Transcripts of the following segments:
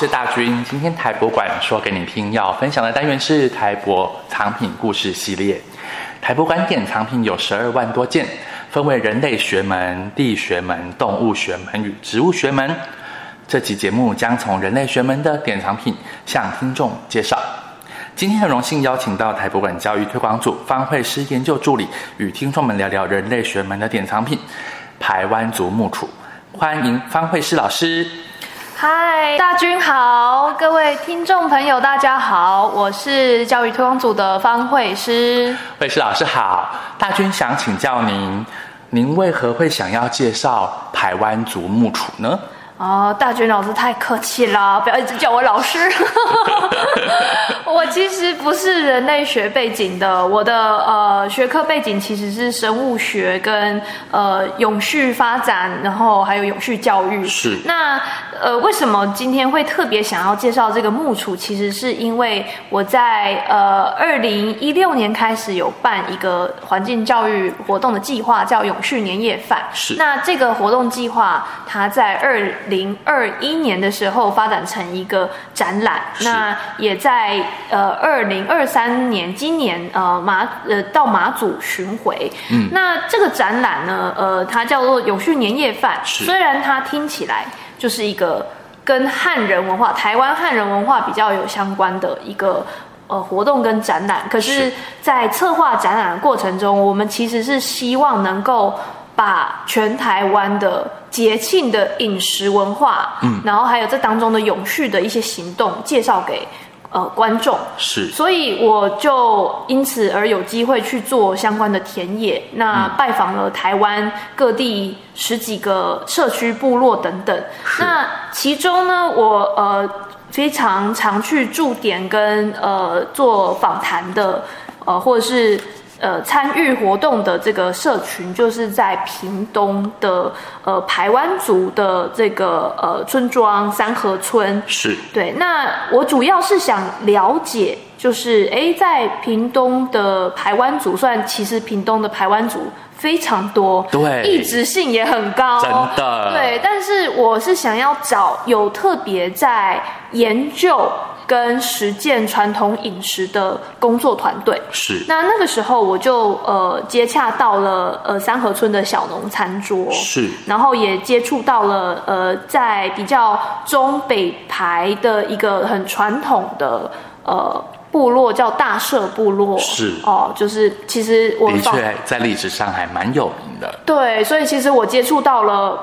是大军。今天台博馆说给你听，要分享的单元是台博藏品故事系列。台博馆典藏品有十二万多件，分为人类学门、地学门、动物学门与植物学门。这期节目将从人类学门的典藏品向听众介绍。今天很荣幸邀请到台博馆教育推广组方慧诗研究助理，与听众们聊聊人类学门的典藏品——排湾族木杵。欢迎方慧诗老师。嗨，大军好，各位听众朋友，大家好，我是教育推广组的方慧诗。慧诗老师好，大军想请教您，您为何会想要介绍台湾族木杵呢？哦，大军老师太客气啦，不要一直叫我老师。我其实不是人类学背景的，我的呃学科背景其实是生物学跟呃永续发展，然后还有永续教育。是。那呃为什么今天会特别想要介绍这个木楚？其实是因为我在呃二零一六年开始有办一个环境教育活动的计划，叫永续年夜饭。是。那这个活动计划，它在二零二一年的时候发展成一个展览，那也在呃二零二三年今年呃马呃到马祖巡回。嗯，那这个展览呢，呃，它叫做永续年夜饭。虽然它听起来就是一个跟汉人文化、台湾汉人文化比较有相关的一个呃活动跟展览，可是，在策划展览的过程中，我们其实是希望能够。把全台湾的节庆的饮食文化，嗯，然后还有这当中的永续的一些行动介绍给呃观众，是，所以我就因此而有机会去做相关的田野，那拜访了台湾各地十几个社区部落等等，那其中呢，我呃非常常去驻点跟呃做访谈的，呃或者是。呃，参与活动的这个社群，就是在屏东的呃排湾族的这个呃村庄三河村。是。对，那我主要是想了解，就是哎，在屏东的排湾族，虽然其实屏东的排湾族非常多，对，一直性也很高，真的。对，但是我是想要找有特别在研究。跟实践传统饮食的工作团队。是，那那个时候我就呃接洽到了呃三和村的小农餐桌。是，然后也接触到了呃在比较中北排的一个很传统的呃部落叫大社部落。是。哦，就是其实我的确在历史上还蛮有名的，对，所以其实我接触到了。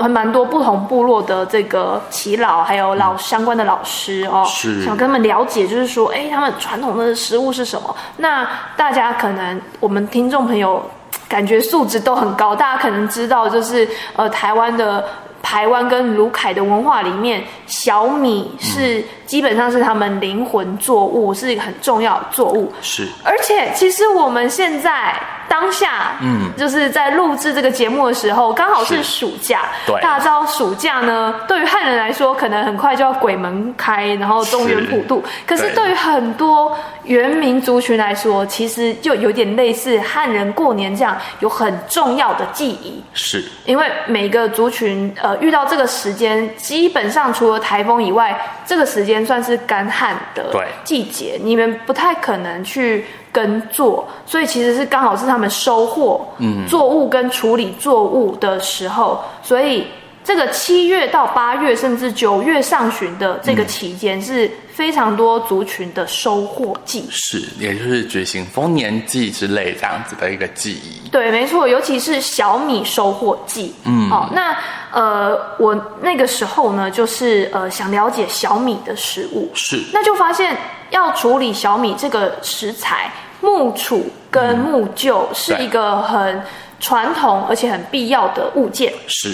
还蛮多不同部落的这个耆老，还有老相关的老师哦，是想跟他们了解，就是说，哎，他们传统的食物是什么？那大家可能我们听众朋友感觉素质都很高，大家可能知道，就是呃，台湾的台湾跟卢凯的文化里面，小米是基本上是他们灵魂作物，是一个很重要的作物。是，而且其实我们现在。当下，嗯，就是在录制这个节目的时候，刚好是暑假。对，大家知道暑假呢，对于汉人来说，可能很快就要鬼门开，然后中原普渡。可是对于很多原民族群来说，其实就有点类似汉人过年这样，有很重要的记忆。是，因为每个族群呃遇到这个时间，基本上除了台风以外，这个时间算是干旱的季节，你们不太可能去。耕作，所以其实是刚好是他们收获作物跟处理作物的时候，嗯、所以这个七月到八月甚至九月上旬的这个期间是非常多族群的收获季，是，也就是举行丰年祭之类这样子的一个记忆。对，没错，尤其是小米收获季。嗯，好、哦，那呃，我那个时候呢，就是呃想了解小米的食物，是，那就发现。要处理小米这个食材，木杵跟木臼是一个很传统而且很必要的物件。是，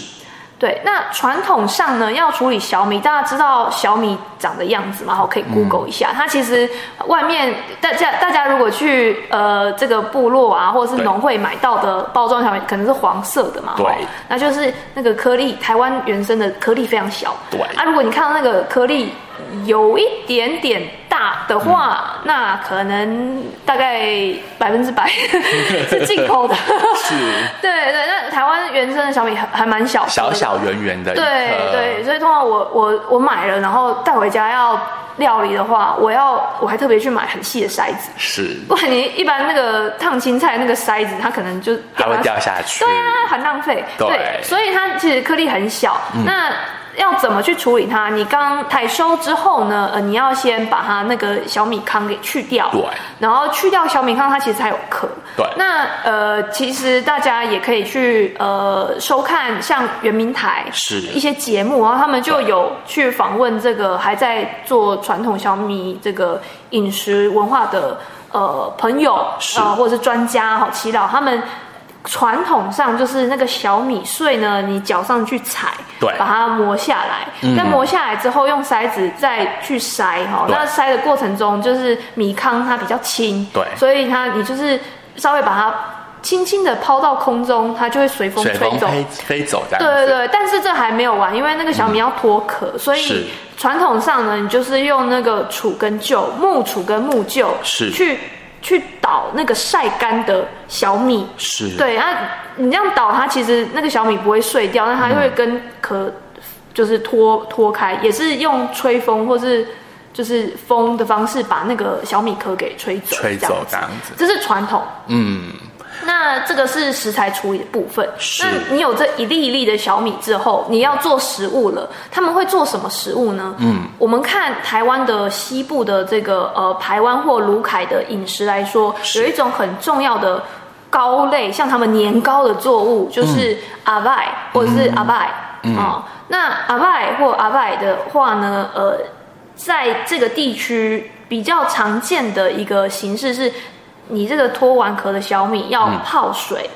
对。那传统上呢，要处理小米，大家知道小米长的样子吗？好，可以 Google 一下。嗯、它其实外面大家大家如果去呃这个部落啊，或者是农会买到的包装小米，可能是黄色的嘛。对。那就是那个颗粒，台湾原生的颗粒非常小。对。啊，如果你看到那个颗粒。有一点点大的话，嗯、那可能大概百分之百 是进口的。是，对对，那台湾原生的小米还还蛮小，小小圆圆的。对对，所以通常我我我买了，然后带回家要料理的话，我要我还特别去买很细的筛子。是，不然你一般那个烫青菜那个筛子，它可能就它会掉下去。对啊，很浪费。对，对，所以它其实颗粒很小。嗯、那要怎么去处理它？你刚采收之后呢？呃，你要先把它那个小米糠给去掉，对，然后去掉小米糠，它其实才有壳。对，那呃，其实大家也可以去呃收看像圆明台是一些节目，然后他们就有去访问这个还在做传统小米这个饮食文化的呃朋友啊、呃，或者是专家哈，祈祷他们。传统上就是那个小米碎呢，你脚上去踩，对，把它磨下来。那、嗯、磨下来之后，用筛子再去筛哈。那筛的过程中，就是米糠它比较轻，对，所以它你就是稍微把它轻轻的抛到空中，它就会随风吹走，飞飞走这样。对对对，但是这还没有完，因为那个小米要脱壳，嗯、所以传统上呢，你就是用那个杵跟臼，木杵跟木臼是去。去倒那个晒干的小米，是。对啊，你这样倒它，其实那个小米不会碎掉，那它就会跟壳就是脱脱开，也是用吹风或是就是风的方式把那个小米壳给吹走，吹走这样子，这是传统，嗯。那这个是食材处理的部分。是。那你有这一粒一粒的小米之后，你要做食物了。他们会做什么食物呢？嗯，我们看台湾的西部的这个呃台湾或卢凯的饮食来说，有一种很重要的糕类，像他们年糕的作物，就是阿拜、嗯、或者是阿拜啊、嗯哦。那阿拜或阿拜的话呢，呃，在这个地区比较常见的一个形式是。你这个脱完壳的小米要泡水，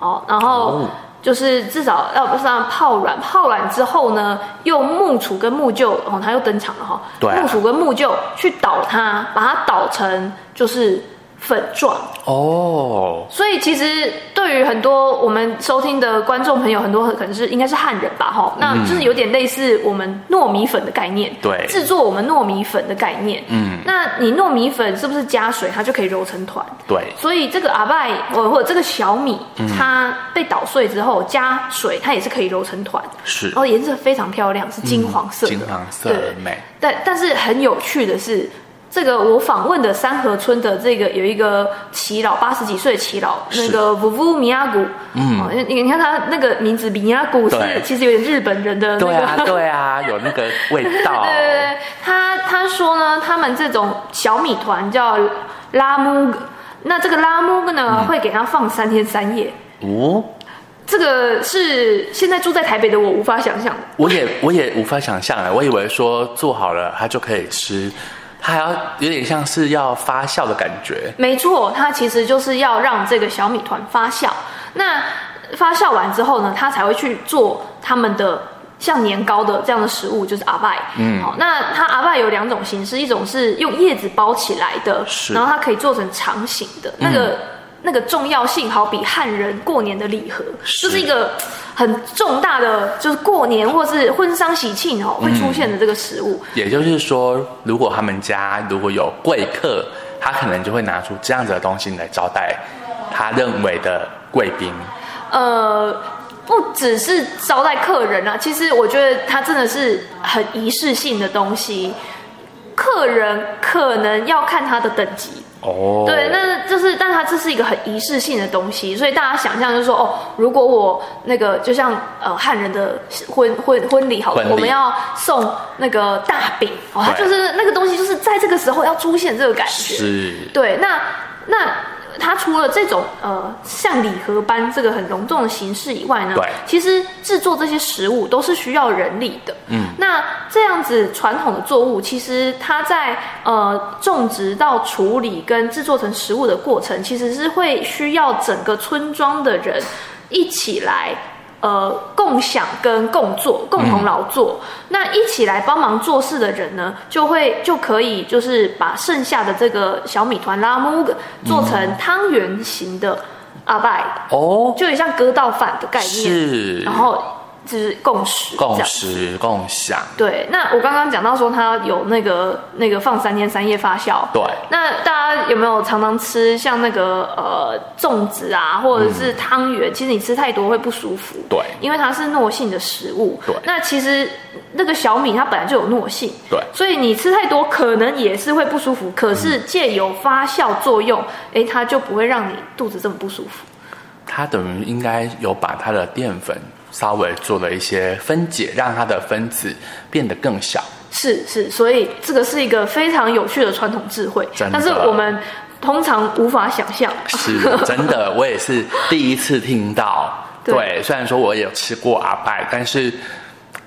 嗯、哦，然后就是至少要不是让泡软，泡软之后呢，用木杵跟木臼，哦，它又登场了哈、哦，对、啊，木杵跟木臼去捣它，把它捣成就是。粉状。哦，所以其实对于很多我们收听的观众朋友，很多可能是应该是汉人吧，哈，那就是有点类似我们糯米粉的概念，对，制作我们糯米粉的概念，嗯，那你糯米粉是不是加水，它就可以揉成团？对，所以这个阿拜或或者这个小米，它被捣碎之后加水，它也是可以揉成团，是，然后颜色非常漂亮，是金黄色的，金黄色的美，但但是很有趣的是。这个我访问的三河村的这个有一个耆老，八十几岁的耆老，那个 vuvu 米亚古，嗯，你你看他那个名字米亚古是其实有点日本人的那个，对啊，对啊，有那个味道。对对 对，他他说呢，他们这种小米团叫拉木，那这个拉木呢、嗯、会给他放三天三夜。哦，这个是现在住在台北的我无法想象。我也我也无法想象啊，我以为说做好了他就可以吃。它还要有点像是要发酵的感觉，没错，它其实就是要让这个小米团发酵。那发酵完之后呢，它才会去做他们的像年糕的这样的食物，就是阿拜。嗯，好，那它阿拜有两种形式，一种是用叶子包起来的，然后它可以做成长形的，那个。嗯那个重要性好比汉人过年的礼盒，是就是一个很重大的，就是过年或是婚丧喜庆哦会出现的这个食物。也就是说，如果他们家如果有贵客，他可能就会拿出这样子的东西来招待他认为的贵宾。呃，不只是招待客人啊，其实我觉得它真的是很仪式性的东西。客人可能要看他的等级。哦，对，那就是，但它这是一个很仪式性的东西，所以大家想象就是说，哦，如果我那个就像呃汉人的婚婚婚礼好了，我们要送那个大饼，哦，它就是那个东西，就是在这个时候要出现这个感觉，是，对，那那。它除了这种呃像礼盒般这个很隆重的形式以外呢，对，其实制作这些食物都是需要人力的。嗯，那这样子传统的作物，其实它在呃种植到处理跟制作成食物的过程，其实是会需要整个村庄的人一起来。呃，共享跟共作，共同劳作，嗯、那一起来帮忙做事的人呢，就会就可以就是把剩下的这个小米团拉木做成汤圆型的阿拜哦，就有点像割稻饭的概念，是，然后就是共识，共识共享。对，那我刚刚讲到说它有那个那个放三天三夜发酵。对。那大家有没有常常吃像那个呃粽子啊，或者是汤圆？嗯、其实你吃太多会不舒服。对。因为它是糯性的食物。对。那其实那个小米它本来就有糯性。对。所以你吃太多可能也是会不舒服。可是借由发酵作用，哎、嗯，它就不会让你肚子这么不舒服。它等于应该有把它的淀粉。稍微做了一些分解，让它的分子变得更小。是是，所以这个是一个非常有趣的传统智慧，但是我们通常无法想象。是真的，我也是第一次听到。对，对，虽然说我也有吃过阿拜，但是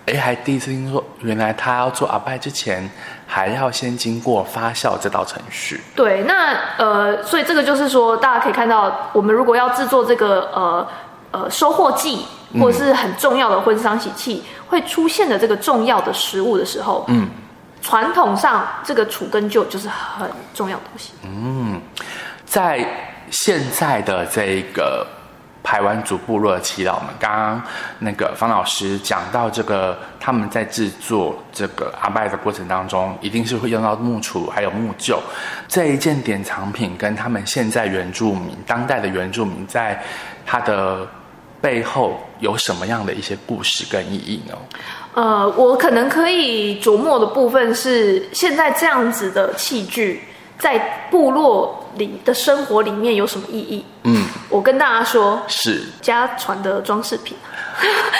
哎，还第一次听说，原来他要做阿拜之前，还要先经过发酵这道程序。对，那呃，所以这个就是说，大家可以看到，我们如果要制作这个呃。呃，收获剂或者是很重要的婚丧喜庆会出现的这个重要的食物的时候，嗯，传统上这个储根臼就是很重要的东西。嗯，在现在的这个排湾族部落的祈祷，我们，刚刚那个方老师讲到这个，他们在制作这个阿拜的过程当中，一定是会用到木杵还有木臼这一件典藏品，跟他们现在原住民当代的原住民在他的。背后有什么样的一些故事跟意义呢？呃，我可能可以琢磨的部分是，现在这样子的器具在部落里的生活里面有什么意义？嗯，我跟大家说，是家传的装饰品。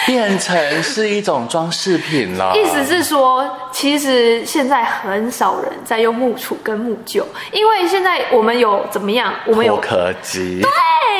变成是一种装饰品了。意思是说，其实现在很少人在用木杵跟木臼，因为现在我们有怎么样？我们有科技，对，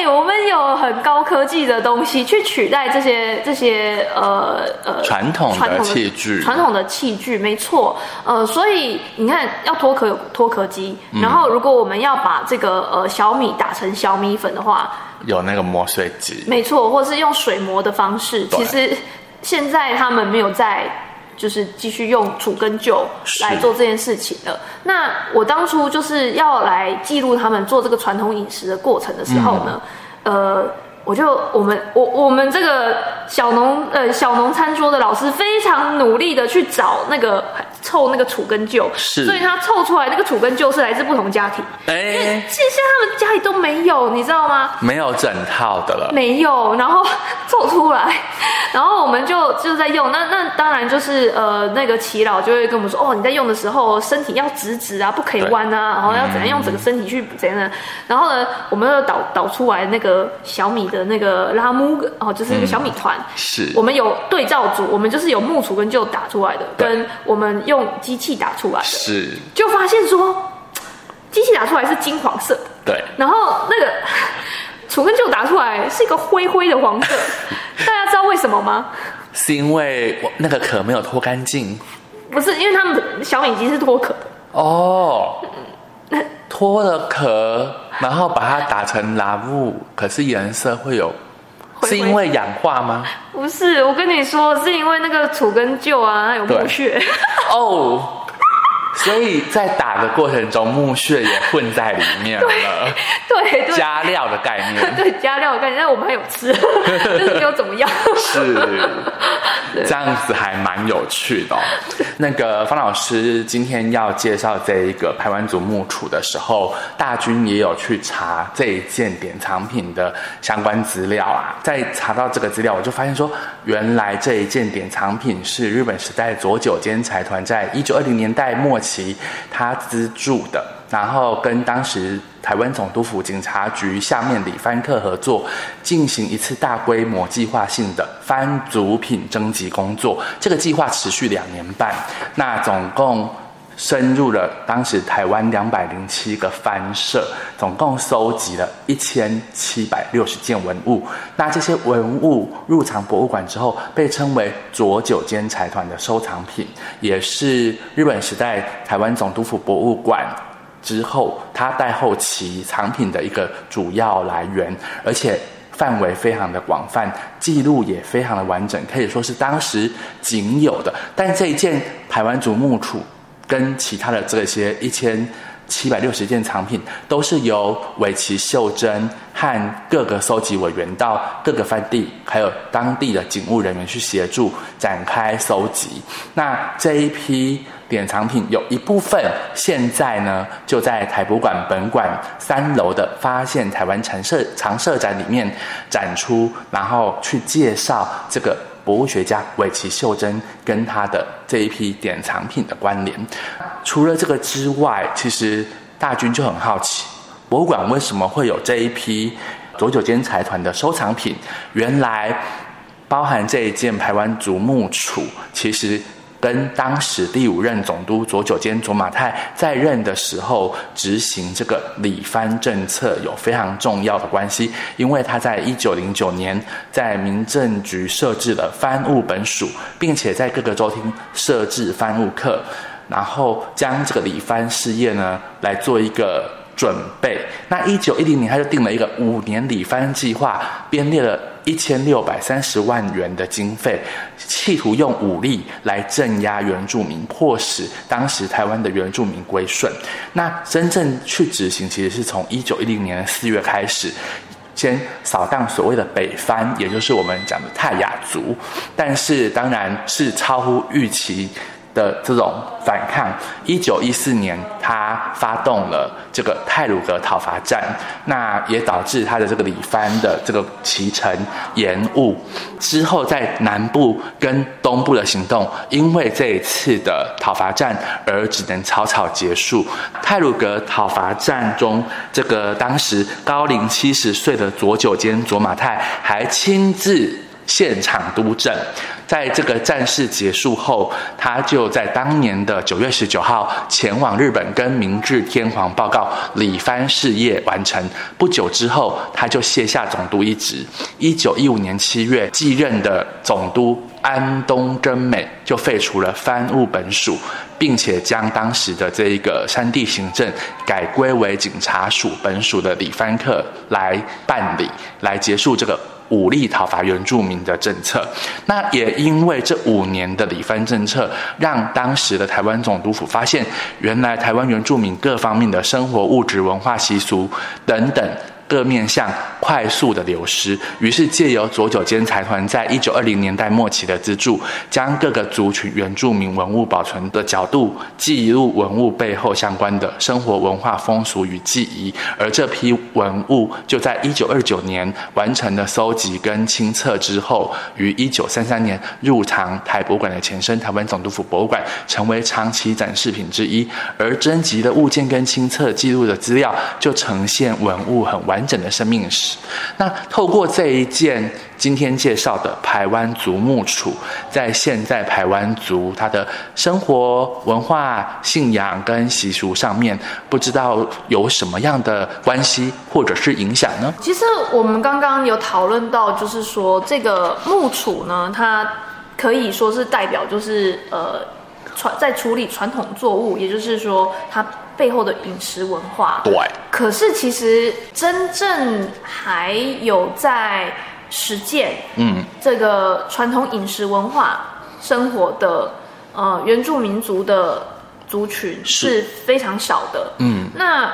我们有很高科技的东西去取代这些这些呃呃传统的器具，传统的器具没错。呃，所以你看，要脱壳有脱壳机，然后如果我们要把这个呃小米打成小米粉的话。有那个磨碎机，没错，或是用水磨的方式。其实现在他们没有在，就是继续用杵跟酒来做这件事情了。那我当初就是要来记录他们做这个传统饮食的过程的时候呢，嗯、呃。我就我们我我们这个小农呃小农餐桌的老师非常努力的去找那个凑那个杵跟臼，是，所以他凑出来那个杵跟臼是来自不同家庭，哎，其实现在他们家里都没有，你知道吗？没有整套的了，没有，然后凑出来，然后我们就就在用，那那当然就是呃那个齐老就会跟我们说，哦，你在用的时候身体要直直啊，不可以弯啊，然后要怎样用整个身体去怎样的，然后呢，我们又导导出来那个小米。的那个拉木哦，就是那个小米团，嗯、是。我们有对照组，我们就是有木杵跟臼打出来的，跟我们用机器打出来的，是就发现说，机器打出来是金黄色，对，然后那个除根就打出来是一个灰灰的黄色，大家知道为什么吗？是因为我那个壳没有脱干净？不是，因为他们小米机是脱壳的哦。脱了壳，然后把它打成蜡布，可是颜色会有，是因为氧化吗？不是，我跟你说，是因为那个杵跟臼啊，它有木屑。哦。所以在打的过程中，木屑也混在里面了。对，对，对，加料的概念。对，加料的概念，但我们还有吃，就是没有怎么样。是，这样子还蛮有趣的哦。那个方老师今天要介绍这一个排湾族木杵的时候，大军也有去查这一件典藏品的相关资料啊。在查到这个资料，我就发现说，原来这一件典藏品是日本时代佐久间财团在一九二零年代末期。他资助的，然后跟当时台湾总督府警察局下面李番客合作，进行一次大规模计划性的翻族品征集工作。这个计划持续两年半，那总共。深入了当时台湾两百零七个翻社，总共收集了一千七百六十件文物。那这些文物入藏博物馆之后，被称为左九间财团的收藏品，也是日本时代台湾总督府博物馆之后，它代后期藏品的一个主要来源，而且范围非常的广泛，记录也非常的完整，可以说是当时仅有的。但这一件台湾竹木杵。跟其他的这些一千七百六十件藏品，都是由尾崎秀珍和各个搜集委员到各个番地，还有当地的警务人员去协助展开搜集。那这一批典藏品有一部分现在呢，就在台博馆本馆三楼的发现台湾陈设常设展里面展出，然后去介绍这个。博物学家尾崎秀珍跟他的这一批典藏品的关联。除了这个之外，其实大军就很好奇，博物馆为什么会有这一批佐久间财团的收藏品？原来包含这一件台湾竹木杵，其实。跟当时第五任总督佐久间卓玛泰在任的时候执行这个理蕃政策有非常重要的关系，因为他在一九零九年在民政局设置了蕃务本署，并且在各个州厅设置蕃务课，然后将这个理蕃事业呢来做一个准备。那一九一零年他就定了一个五年理蕃计划，编列了。一千六百三十万元的经费，企图用武力来镇压原住民，迫使当时台湾的原住民归顺。那真正去执行，其实是从一九一零年四月开始，先扫荡所谓的北蕃，也就是我们讲的泰雅族，但是当然是超乎预期。的这种反抗，一九一四年，他发动了这个泰鲁阁讨伐战，那也导致他的这个理蕃的这个启程延误。之后在南部跟东部的行动，因为这一次的讨伐战而只能草草结束。泰鲁阁讨伐战中，这个当时高龄七十岁的左九间左马太还亲自现场督政。在这个战事结束后，他就在当年的九月十九号前往日本，跟明治天皇报告理蕃事业完成。不久之后，他就卸下总督一职。一九一五年七月，继任的总督安东贞美就废除了蕃务本署，并且将当时的这一个山地行政改归为警察署本署的理蕃课来办理，来结束这个。武力讨伐原住民的政策，那也因为这五年的里番政策，让当时的台湾总督府发现，原来台湾原住民各方面的生活、物质、文化习俗等等。各面向快速的流失，于是借由佐久间财团在一九二零年代末期的资助，将各个族群原住民文物保存的角度，记录文物背后相关的生活文化风俗与记忆。而这批文物就在一九二九年完成了搜集跟清册之后，于一九三三年入藏台博物馆的前身台湾总督府博物馆，成为长期展示品之一。而征集的物件跟清册记录的资料，就呈现文物很完。完整的生命史。那透过这一件今天介绍的排湾族木杵，在现在排湾族他的生活、文化、信仰跟习俗上面，不知道有什么样的关系或者是影响呢？其实我们刚刚有讨论到，就是说这个木杵呢，它可以说是代表，就是呃传在处理传统作物，也就是说它。背后的饮食文化，对。可是其实真正还有在实践，嗯，这个传统饮食文化生活的呃原住民族的族群是非常少的，嗯。那。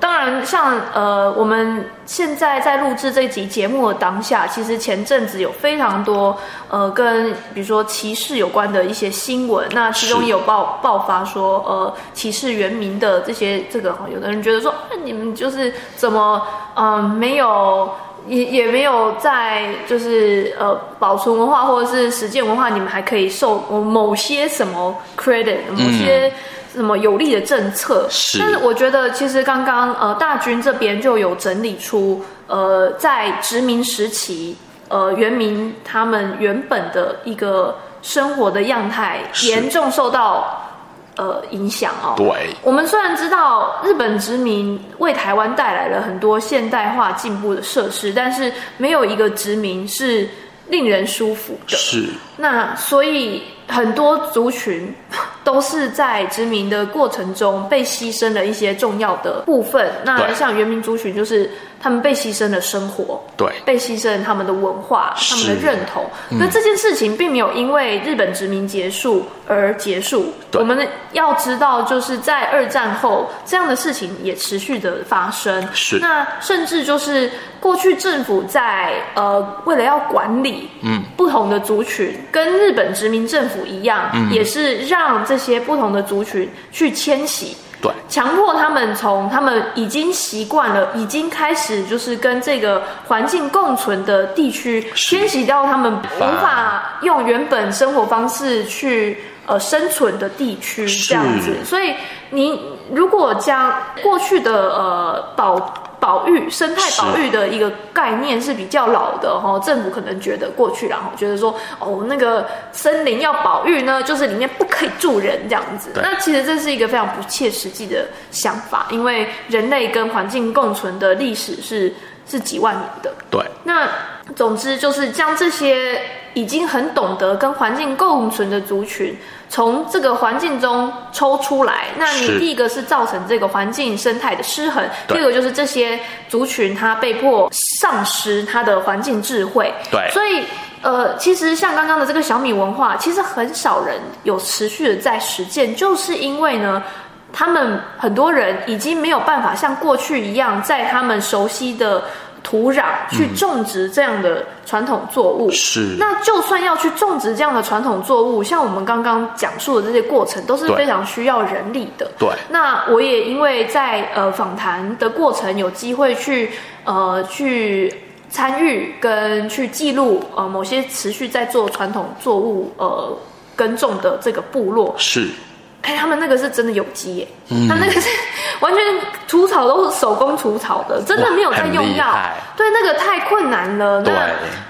当然，像呃，我们现在在录制这集节目的当下，其实前阵子有非常多呃，跟比如说歧视有关的一些新闻，那其中也有爆爆发说呃，歧视原民的这些这个，有的人觉得说，那你们就是怎么嗯、呃，没有也也没有在就是呃保存文化或者是实践文化，你们还可以受某些什么 credit，某些。嗯什么有利的政策？是，但是我觉得其实刚刚呃大军这边就有整理出呃在殖民时期呃原民他们原本的一个生活的样态严重受到呃影响哦。对，我们虽然知道日本殖民为台湾带来了很多现代化进步的设施，但是没有一个殖民是令人舒服的。是，那所以很多族群。都是在殖民的过程中被牺牲的一些重要的部分。那像原民族群，就是他们被牺牲的生活，对，被牺牲了他们的文化，他们的认同。嗯、那这件事情并没有因为日本殖民结束而结束。我们要知道，就是在二战后，这样的事情也持续的发生。是，那甚至就是过去政府在呃，为了要管理嗯不同的族群，嗯、跟日本殖民政府一样，嗯、也是让这些不同的族群去迁徙。对，强迫他们从他们已经习惯了、已经开始就是跟这个环境共存的地区迁徙到他们无法用原本生活方式去呃生存的地区这样子。所以你如果将过去的呃保。保育生态保育的一个概念是比较老的哈，政府可能觉得过去然后觉得说哦，那个森林要保育呢，就是里面不可以住人这样子。那其实这是一个非常不切实际的想法，因为人类跟环境共存的历史是是几万年的。对，那总之就是将这些已经很懂得跟环境共存的族群。从这个环境中抽出来，那你第一个是造成这个环境生态的失衡，第二个就是这些族群它被迫丧失它的环境智慧。对，所以呃，其实像刚刚的这个小米文化，其实很少人有持续的在实践，就是因为呢，他们很多人已经没有办法像过去一样，在他们熟悉的。土壤去种植这样的传统作物，嗯、是。那就算要去种植这样的传统作物，像我们刚刚讲述的这些过程，都是非常需要人力的。对。那我也因为在呃访谈的过程，有机会去呃去参与跟去记录呃某些持续在做传统作物呃耕种的这个部落。是。哎，他们那个是真的有机耶，嗯、他们那个是完全除草都是手工除草的，真的没有在用药。对，那个太困难了。对，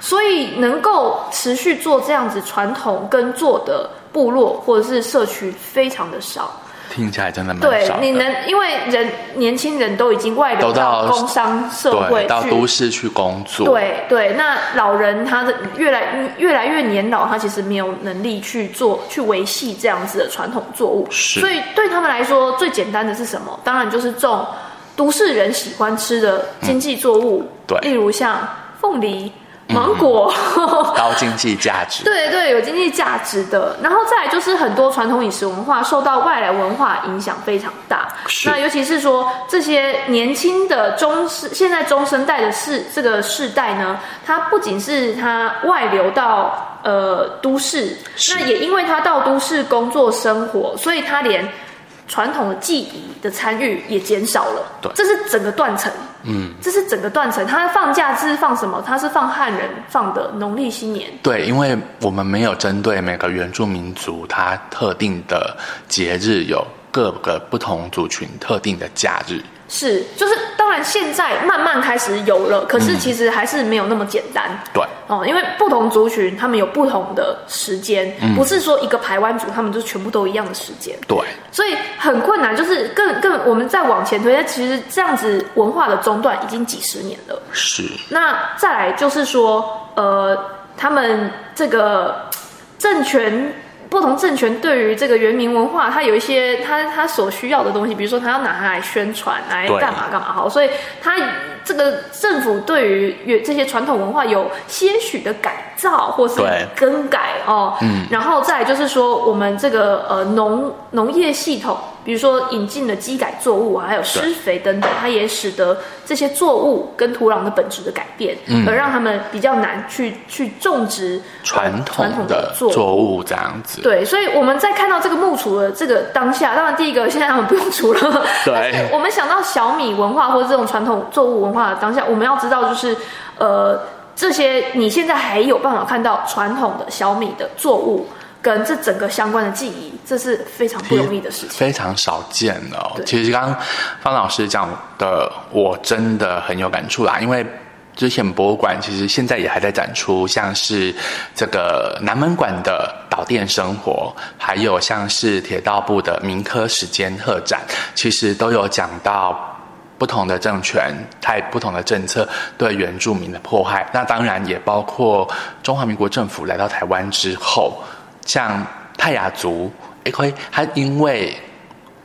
所以能够持续做这样子传统耕作的部落或者是社区非常的少。听起来真的蛮对，你能因为人年轻人都已经外流到工商社会到都市去工作，对对，那老人他的越来越来越年老，他其实没有能力去做去维系这样子的传统作物，是所以对他们来说最简单的是什么？当然就是种都市人喜欢吃的经济作物，嗯、对，例如像凤梨。芒果、嗯、高经济价值，对对，有经济价值的。然后再来就是很多传统饮食文化受到外来文化影响非常大。是那尤其是说这些年轻的中世，现在中生代的世这个世代呢，它不仅是它外流到呃都市，那也因为他到都市工作生活，所以他连。传统的记忆的参与也减少了，对，这是整个断层，嗯，这是整个断层。他放假是放什么？他是放汉人放的农历新年。对，因为我们没有针对每个原住民族他特定的节日，有各个不同族群特定的假日。是，就是当然，现在慢慢开始有了，可是其实还是没有那么简单。嗯、对，哦，因为不同族群他们有不同的时间，嗯、不是说一个排湾族他们就全部都一样的时间。对，所以很困难，就是更更我们再往前推，其实这样子文化的中断已经几十年了。是，那再来就是说，呃，他们这个政权。不同政权对于这个原民文化，它有一些它它所需要的东西，比如说它要拿它来宣传，来干嘛干嘛好，所以它这个政府对于这些传统文化有些许的改造或是更改哦，嗯，然后再就是说我们这个呃农农业系统。比如说引进了机改作物，还有施肥等等，它也使得这些作物跟土壤的本质的改变，嗯、而让他们比较难去去种植传统的作物这样子。对，所以我们在看到这个牧除的这个当下，当然第一个现在他们不用除了。对。我们想到小米文化或者这种传统作物文化的当下，我们要知道就是呃这些你现在还有办法看到传统的小米的作物。跟这整个相关的记忆，这是非常不容易的事情，非常少见的哦。其实刚刚方老师讲的，我真的很有感触啦。因为之前博物馆其实现在也还在展出，像是这个南门馆的岛电生活，还有像是铁道部的民科时间特展，其实都有讲到不同的政权、太不同的政策对原住民的迫害。那当然也包括中华民国政府来到台湾之后。像泰雅族，诶，他因为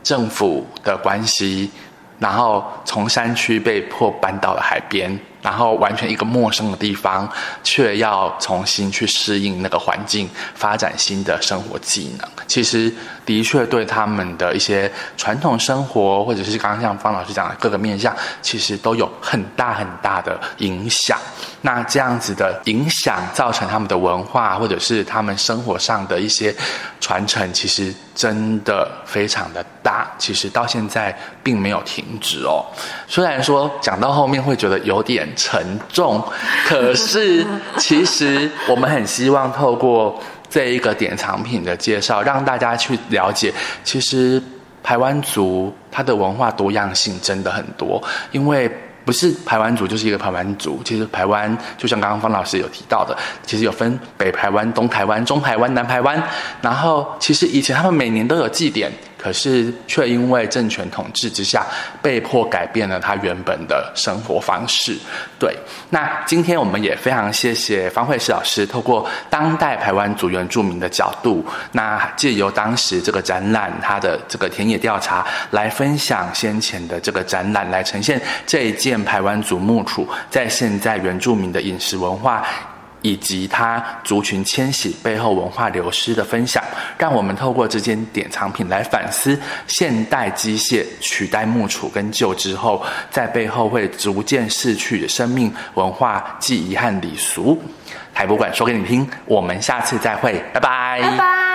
政府的关系，然后从山区被迫搬到了海边。然后完全一个陌生的地方，却要重新去适应那个环境，发展新的生活技能。其实的确对他们的一些传统生活，或者是刚刚像方老师讲的各个面向，其实都有很大很大的影响。那这样子的影响，造成他们的文化，或者是他们生活上的一些传承，其实真的非常的大。其实到现在并没有停止哦。虽然说讲到后面会觉得有点沉重，可是其实我们很希望透过这一个典藏品的介绍，让大家去了解，其实排湾族它的文化多样性真的很多，因为。不是排湾族就是一个排湾族，其实排湾就像刚刚方老师有提到的，其实有分北排湾、东排湾、中排湾、南排湾，然后其实以前他们每年都有祭典。可是，却因为政权统治之下，被迫改变了他原本的生活方式。对，那今天我们也非常谢谢方慧诗老师，透过当代排湾族原住民的角度，那借由当时这个展览，他的这个田野调查，来分享先前的这个展览，来呈现这一件排湾族木杵在现在原住民的饮食文化。以及他族群迁徙背后文化流失的分享，让我们透过这件典藏品来反思现代机械取代木杵跟旧之后，在背后会逐渐逝去的生命文化记忆和礼俗。台博馆说给你听，我们下次再会，拜拜。